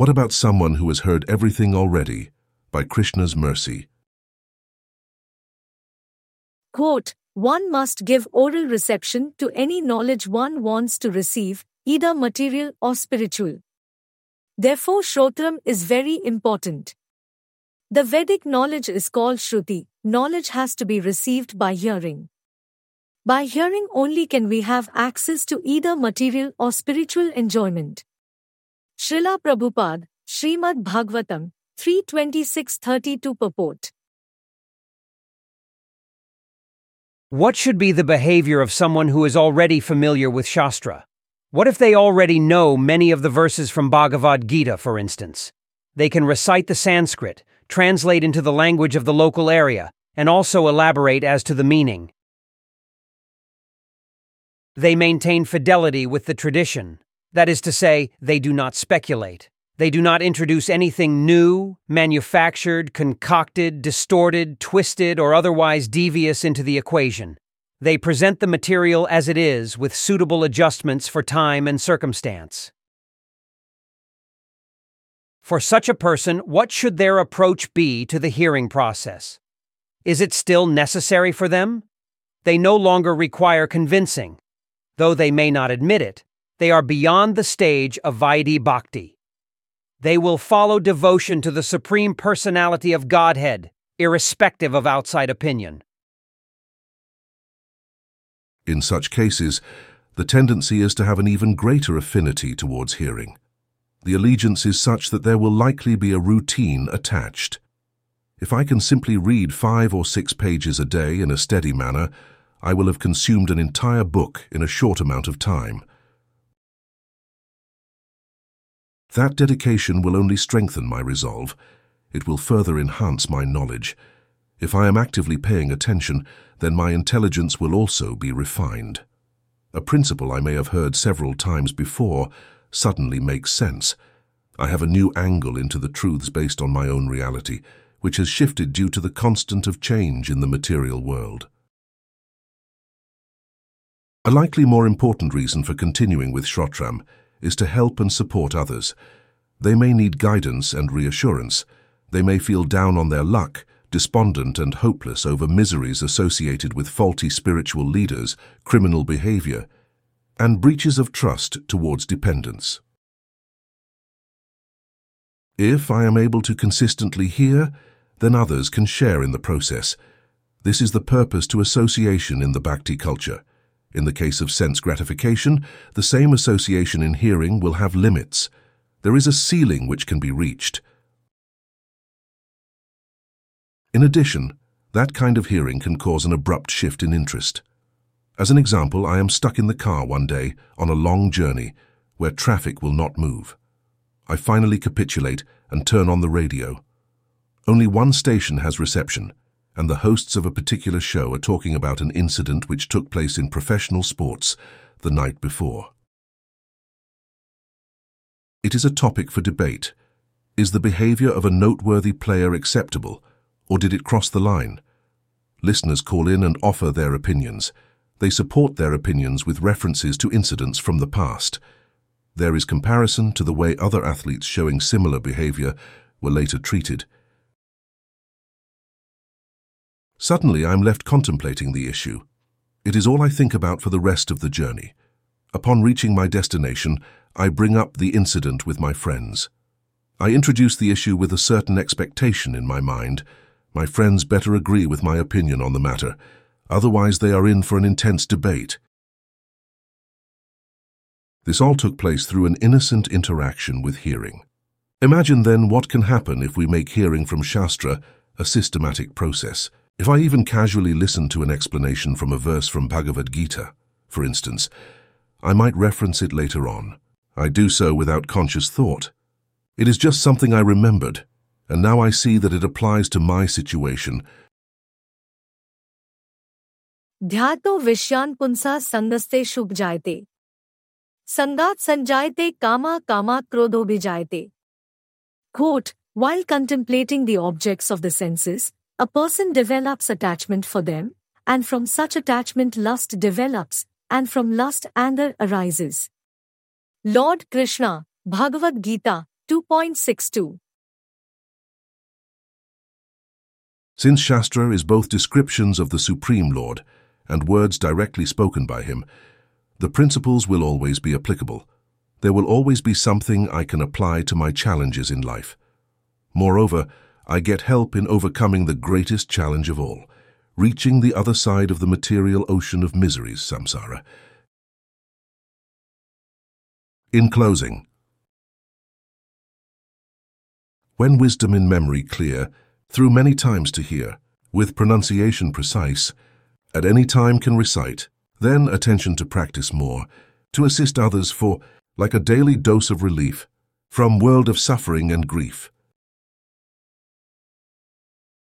What about someone who has heard everything already by Krishna's mercy? Quote, one must give aural reception to any knowledge one wants to receive, either material or spiritual. Therefore, Shrotram is very important. The Vedic knowledge is called Shruti, knowledge has to be received by hearing. By hearing only can we have access to either material or spiritual enjoyment. Srila Prabhupada, Srimad Bhagavatam, 32632 purport. What should be the behavior of someone who is already familiar with Shastra? What if they already know many of the verses from Bhagavad Gita, for instance? They can recite the Sanskrit, translate into the language of the local area, and also elaborate as to the meaning. They maintain fidelity with the tradition. That is to say, they do not speculate. They do not introduce anything new, manufactured, concocted, distorted, twisted, or otherwise devious into the equation. They present the material as it is with suitable adjustments for time and circumstance. For such a person, what should their approach be to the hearing process? Is it still necessary for them? They no longer require convincing. Though they may not admit it, they are beyond the stage of Vaidhi Bhakti. They will follow devotion to the Supreme Personality of Godhead, irrespective of outside opinion. In such cases, the tendency is to have an even greater affinity towards hearing. The allegiance is such that there will likely be a routine attached. If I can simply read five or six pages a day in a steady manner, I will have consumed an entire book in a short amount of time. That dedication will only strengthen my resolve. It will further enhance my knowledge. If I am actively paying attention, then my intelligence will also be refined. A principle I may have heard several times before suddenly makes sense. I have a new angle into the truths based on my own reality, which has shifted due to the constant of change in the material world. A likely more important reason for continuing with Shrotram is to help and support others. They may need guidance and reassurance. They may feel down on their luck, despondent and hopeless over miseries associated with faulty spiritual leaders, criminal behavior, and breaches of trust towards dependence. If I am able to consistently hear, then others can share in the process. This is the purpose to association in the Bhakti culture. In the case of sense gratification, the same association in hearing will have limits. There is a ceiling which can be reached. In addition, that kind of hearing can cause an abrupt shift in interest. As an example, I am stuck in the car one day on a long journey where traffic will not move. I finally capitulate and turn on the radio. Only one station has reception, and the hosts of a particular show are talking about an incident which took place in professional sports the night before. It is a topic for debate. Is the behavior of a noteworthy player acceptable, or did it cross the line? Listeners call in and offer their opinions. They support their opinions with references to incidents from the past. There is comparison to the way other athletes showing similar behavior were later treated. Suddenly, I'm left contemplating the issue. It is all I think about for the rest of the journey. Upon reaching my destination, I bring up the incident with my friends. I introduce the issue with a certain expectation in my mind. My friends better agree with my opinion on the matter, otherwise they are in for an intense debate. This all took place through an innocent interaction with hearing. Imagine then what can happen if we make hearing from Shastra a systematic process. If I even casually listen to an explanation from a verse from Bhagavad Gita, for instance, I might reference it later on. I do so without conscious thought. It is just something I remembered, and now I see that it applies to my situation. ध्यातो विषयान पुंसा संगस्ते शुभ जायते संगात संजायते kama kama krodho bijayate. Quote, while contemplating the objects of the senses, a person develops attachment for them, and from such attachment lust develops, and from lust anger arises. Lord Krishna, Bhagavad Gita, 2.62. Since Shastra is both descriptions of the Supreme Lord and words directly spoken by him, the principles will always be applicable. There will always be something I can apply to my challenges in life. Moreover, I get help in overcoming the greatest challenge of all, reaching the other side of the material ocean of miseries, samsara. In closing, when wisdom in memory clear, through many times to hear, with pronunciation precise, at any time can recite, then attention to practice more, to assist others for, like a daily dose of relief, from world of suffering and grief.